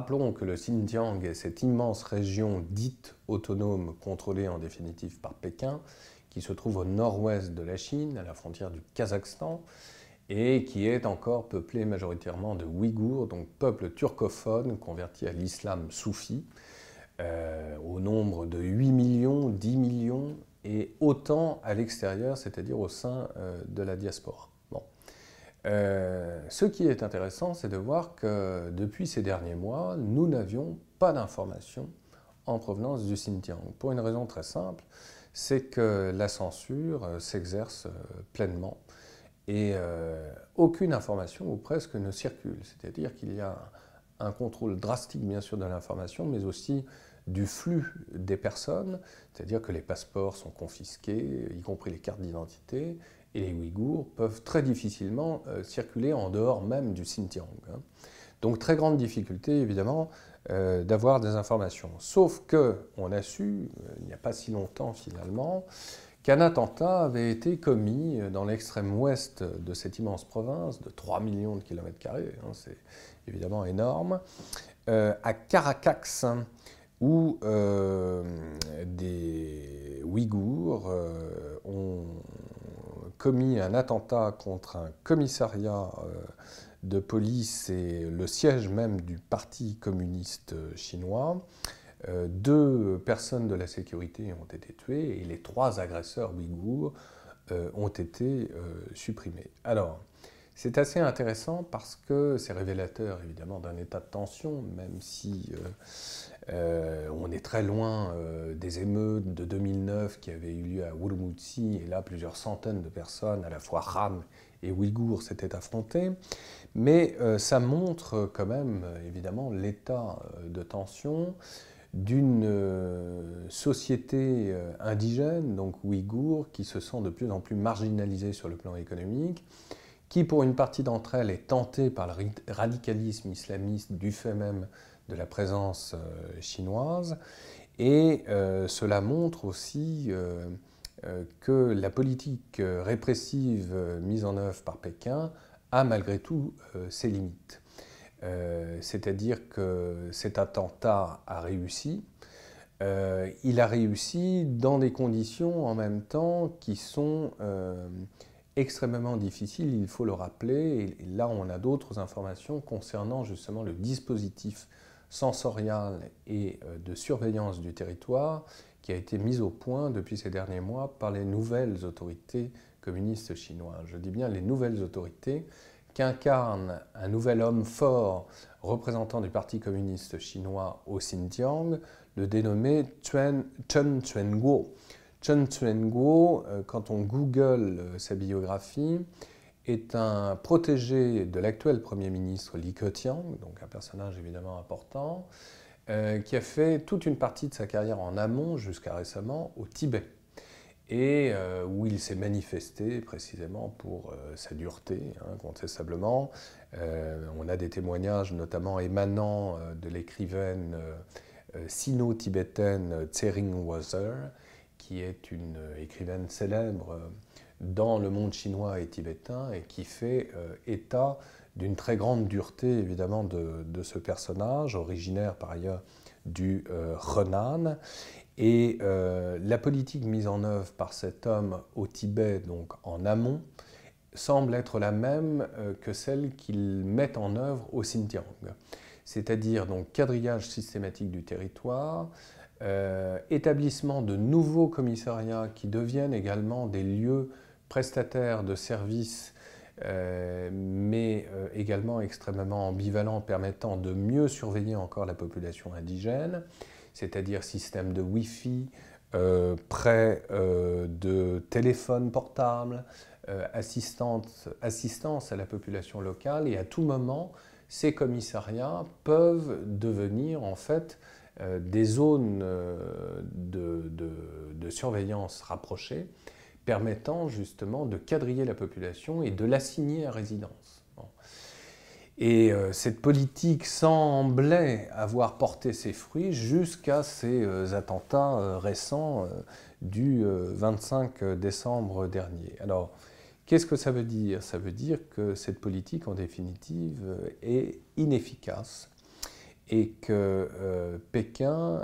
rappelons que le Xinjiang est cette immense région dite autonome, contrôlée en définitive par Pékin, qui se trouve au nord-ouest de la Chine, à la frontière du Kazakhstan, et qui est encore peuplée majoritairement de Ouïghours, donc peuple turcophone converti à l'islam soufi, euh, au nombre de 8 millions, 10 millions, et autant à l'extérieur, c'est-à-dire au sein euh, de la diaspora. Euh, ce qui est intéressant, c'est de voir que depuis ces derniers mois, nous n'avions pas d'informations en provenance du Xinjiang, pour une raison très simple, c'est que la censure s'exerce pleinement et aucune information ou presque ne circule. C'est-à-dire qu'il y a un contrôle drastique bien sûr de l'information, mais aussi du flux des personnes, c'est-à-dire que les passeports sont confisqués, y compris les cartes d'identité, et les Ouïghours peuvent très difficilement euh, circuler en dehors même du Xinjiang. Hein. Donc très grande difficulté évidemment euh, d'avoir des informations. Sauf que on a su, euh, il n'y a pas si longtemps finalement, qu'un attentat avait été commis dans l'extrême ouest de cette immense province de 3 millions de kilomètres carrés, hein, c'est évidemment énorme, à Caracas, où euh, des Ouïghours ont commis un attentat contre un commissariat euh, de police et le siège même du Parti communiste chinois. deux personnes de la sécurité ont été tuées et les trois agresseurs ouïghours ont été supprimés. Alors, c'est assez intéressant parce que c'est révélateur évidemment d'un état de tension, même si euh, euh, on est très loin euh, des émeutes de 2009 qui avaient eu lieu à Urumqi, et là plusieurs centaines de personnes, à la fois Han et Ouïghours, s'étaient affrontées. Mais ça montre quand même évidemment l'état de tension d'une société indigène, donc ouïghour, qui se sent de plus en plus marginalisée sur le plan économique, qui pour une partie d'entre elles est tentée par le radicalisme islamiste du fait même de la présence euh, chinoise. Et euh, cela montre aussi euh, que la politique répressive mise en œuvre par Pékin a malgré tout ses limites. C'est-à-dire que cet attentat a réussi. il a réussi dans des conditions en même temps qui sont extrêmement difficile, il faut le rappeler, et là on a d'autres informations concernant justement le dispositif sensorial et euh, de surveillance du territoire qui a été mis au point depuis ces derniers mois par les nouvelles autorités communistes chinoises. Je dis bien les nouvelles autorités qu'incarne un nouvel homme fort représentant du Parti communiste chinois au Xinjiang, le dénommé Chen Chuan-Guo. Chen Tsuenguo, euh, quand on google euh, sa biographie, est un protégé de l'actuel Premier ministre Li Keqiang, donc un personnage évidemment important, euh, qui a fait toute une partie de sa carrière en amont jusqu'à récemment au Tibet, et où il s'est manifesté précisément pour sa dureté, hein, contestablement. on a des témoignages notamment émanant de l'écrivaine sino-tibétaine Tsering Wazer, qui est une écrivaine célèbre dans le monde chinois et tibétain et qui fait euh, état d'une très grande dureté évidemment de, ce personnage, originaire par ailleurs du euh, Renan. Et euh, la politique mise en œuvre par cet homme au Tibet, donc en amont, semble être la même que celle qu'il met en œuvre au Xinjiang. C'est-à-dire donc quadrillage systématique du territoire, euh, établissement de nouveaux commissariats qui deviennent également des lieux prestataires de services, euh, mais euh, également extrêmement ambivalents, permettant de mieux surveiller encore la population indigène, c'est-à-dire système de Wi-Fi, prêt de téléphones portables, assistance, assistance à la population locale, et à tout moment, ces commissariats peuvent devenir en fait des zones euh, de, surveillance rapprochées permettant justement de quadriller la population et de l'assigner à résidence. Et euh, cette politique semblait avoir porté ses fruits jusqu'à ces attentats récents du 25 décembre dernier. Alors, qu'est-ce que ça veut dire? Ça veut dire que cette politique, en définitive, est inefficace et que Pékin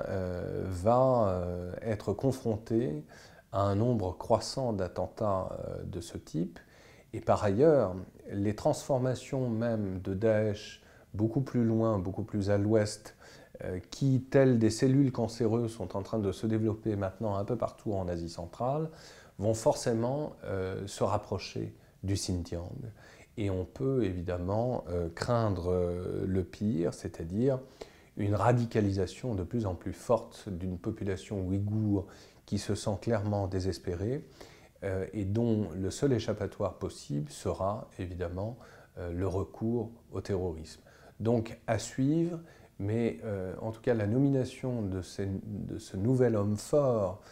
va être confronté à un nombre croissant d'attentats de ce type. Et par ailleurs, les transformations même de Daesh beaucoup plus loin, beaucoup plus à l'ouest, euh, qui, telles des cellules cancéreuses, sont en train de se développer maintenant un peu partout en Asie centrale, vont forcément euh, se rapprocher du Xinjiang. Et on peut évidemment euh, craindre le pire, c'est-à-dire une radicalisation de plus en plus forte d'une population ouïghour qui se sent clairement désespérée et dont le seul échappatoire possible sera évidemment le recours au terrorisme. Donc à suivre, mais euh, en tout cas la nomination de, ce nouvel homme fort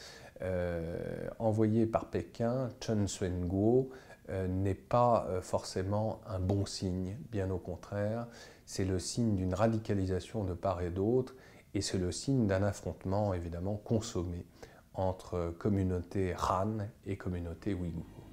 euh, envoyé par Pékin, Chen Suen-guo, euh, n'est pas forcément un bon signe, bien au contraire, c'est le signe d'une radicalisation de part et d'autre, et c'est le signe d'un affrontement évidemment consommé entre communauté Han et communauté Ouïghour.